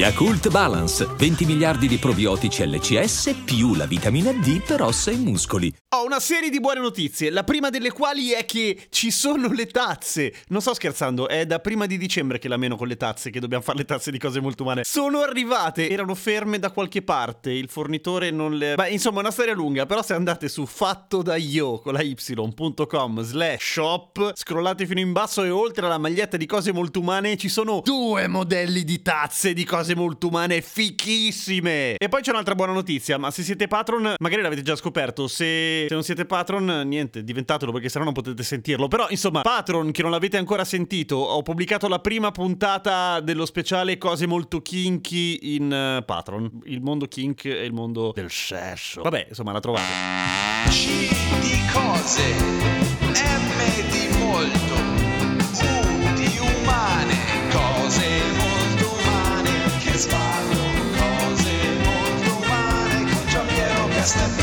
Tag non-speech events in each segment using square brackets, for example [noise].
Yakult Balance, 20 miliardi di probiotici LCS più la vitamina D per ossa e muscoli. Ho una serie di buone notizie, la prima delle quali è che ci sono le tazze. Non sto scherzando, è da prima di dicembre che la meno con le tazze, che dobbiamo fare le tazze di cose molto umane. Sono arrivate, erano ferme da qualche parte, il fornitore non le... Beh, insomma, è una storia lunga, però se andate su fatto da io con la y.com slash shop, scrollate fino in basso e oltre alla maglietta di cose molto umane ci sono due modelli di tazze di cose molto umane fichissime. E poi c'è un'altra buona notizia, ma se siete patron, magari l'avete già scoperto, se se non siete patron, niente, diventatelo perché sennò non potete sentirlo. Però, insomma, patron che non l'avete ancora sentito, ho pubblicato la prima puntata dello speciale Cose molto kinky in uh, patron. Il mondo kink e il mondo del sesso. Vabbè, insomma, la trovate. C di cose, That's the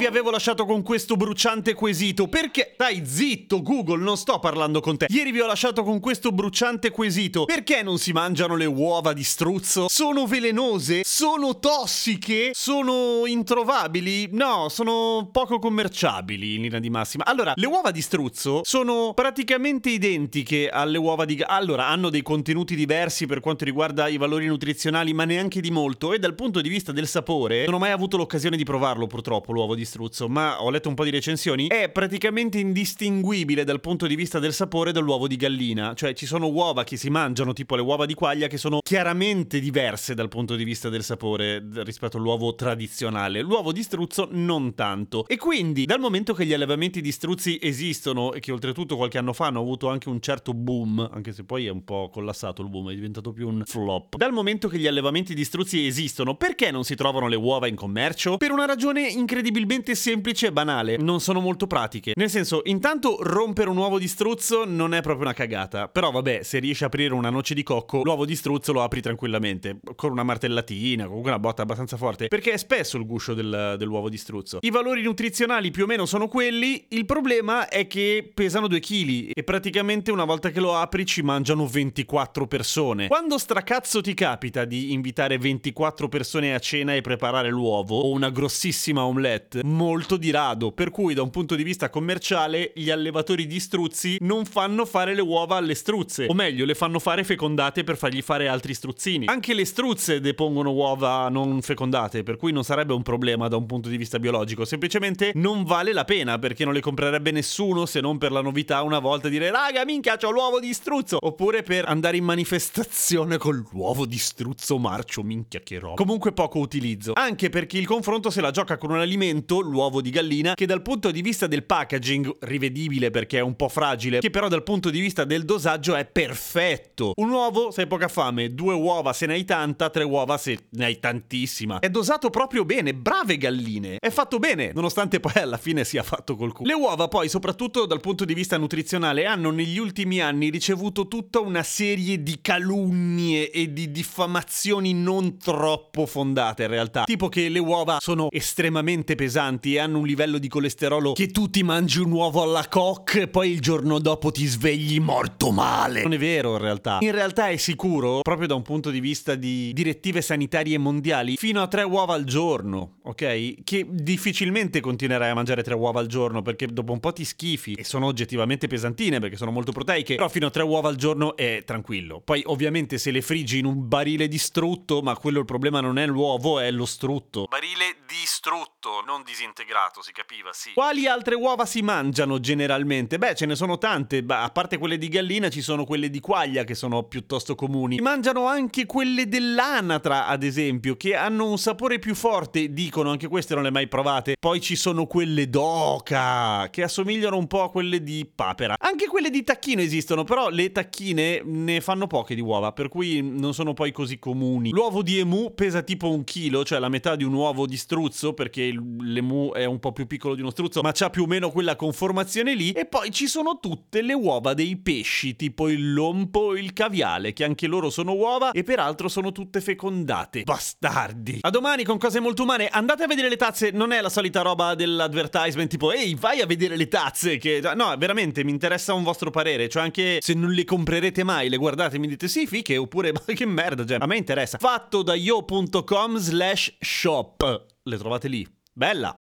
Vi avevo lasciato con questo bruciante quesito. Perché? Stai zitto, Google, non sto parlando con te. Ieri vi ho lasciato con questo bruciante quesito. Perché non si mangiano le uova di struzzo? Sono velenose? Sono tossiche? Sono introvabili? No, sono poco commerciabili in linea di massima. Allora, le uova di struzzo sono praticamente identiche alle uova di... Allora, hanno dei contenuti diversi per quanto riguarda i valori nutrizionali, ma neanche di molto. E dal punto di vista del sapore, non ho mai avuto l'occasione di provarlo, purtroppo, l'uovo di struzzo, ma ho letto un po' di recensioni, è praticamente indistinguibile dal punto di vista del sapore dall'uovo di gallina. Cioè ci sono uova che si mangiano, tipo le uova di quaglia, che sono chiaramente diverse dal punto di vista del sapore rispetto all'uovo tradizionale. L'uovo di struzzo non tanto. E quindi, dal momento che gli allevamenti di struzzi esistono e che oltretutto qualche anno fa hanno avuto anche un certo boom, anche se poi è un po' collassato il boom, è diventato più un flop. Dal momento che gli allevamenti di struzzi esistono, perché non si trovano le uova in commercio? Per una ragione incredibilmente semplice e banale, non sono molto pratiche. Nel senso, intanto rompere un uovo di struzzo non è proprio una cagata, però vabbè, se riesci a aprire una noce di cocco, l'uovo di struzzo lo apri tranquillamente, con una martellatina, comunque una botta abbastanza forte, perché è spesso il guscio del- dell'uovo di struzzo. I valori nutrizionali più o meno sono quelli, il problema è che pesano 2 kg e praticamente una volta che lo apri ci mangiano 24 persone. Quando stracazzo ti capita di invitare 24 persone a cena e preparare l'uovo o una grossissima omelette? Molto di rado, per cui da un punto di vista commerciale gli allevatori di struzzi non fanno fare le uova alle struzze, o meglio, le fanno fare fecondate per fargli fare altri struzzini. Anche le struzze depongono uova non fecondate, per cui non sarebbe un problema da un punto di vista biologico, semplicemente non vale la pena perché non le comprerebbe nessuno se non per la novità una volta dire raga minchia c'ho l'uovo di struzzo, oppure per andare in manifestazione con l'uovo di struzzo marcio, minchia che roba. Comunque poco utilizzo, anche perché il confronto se la gioca con un alimento, l'uovo di gallina, che dal punto di vista del packaging, rivedibile perché è un po' fragile, che però dal punto di vista del dosaggio è perfetto. Un uovo se hai poca fame, due uova se ne hai tanta, tre uova se ne hai tantissima. È dosato proprio bene, brave galline. È fatto bene, nonostante poi alla fine sia fatto col culo. Le uova poi, soprattutto dal punto di vista nutrizionale, hanno negli ultimi anni ricevuto tutta una serie di calunnie e di diffamazioni non troppo fondate in realtà. Tipo che le uova sono estremamente pesanti e hanno un livello di colesterolo che tu ti mangi un uovo alla coc e poi il giorno dopo ti svegli morto male. Non è vero in realtà. In realtà è sicuro, proprio da un punto di vista di direttive sanitarie mondiali, fino a tre uova al giorno, ok? Che difficilmente continuerai a mangiare tre uova al giorno perché dopo un po' ti schifi e sono oggettivamente pesantine perché sono molto proteiche, però fino a tre uova al giorno è tranquillo. Poi ovviamente se le friggi in un barile di strutto, ma quello il problema non è l'uovo, è lo strutto. Barile di strutto, non disintegrato, si capiva, sì. Quali altre uova si mangiano generalmente? Beh, ce ne sono tante, a parte quelle di gallina ci sono quelle di quaglia che sono piuttosto comuni. Si mangiano anche quelle dell'anatra, ad esempio, che hanno un sapore più forte, dicono, anche queste non le mai provate. Poi ci sono quelle d'oca, che assomigliano un po' a quelle di papera. Anche quelle di tacchino esistono, però le tacchine ne fanno poche di uova, per cui non sono poi così comuni. L'uovo di emu pesa tipo un chilo, cioè la metà di un uovo di struzzo, perché il- l'emu mu è un po' più piccolo di uno struzzo, ma c'ha più o meno quella conformazione lì. E poi ci sono tutte le uova dei pesci, tipo il lompo il caviale, che anche loro sono uova e peraltro sono tutte fecondate. Bastardi! A domani con cose molto umane. Andate a vedere le tazze, non è la solita roba dell'advertisement tipo ehi, vai a vedere le tazze che no, veramente mi interessa un vostro parere, cioè anche se non le comprerete mai, le guardate e mi dite sì, fiche oppure [laughs] ma che merda, cioè, a me interessa. Fatto da yo.com slash shop. Le trovate lì. Bella!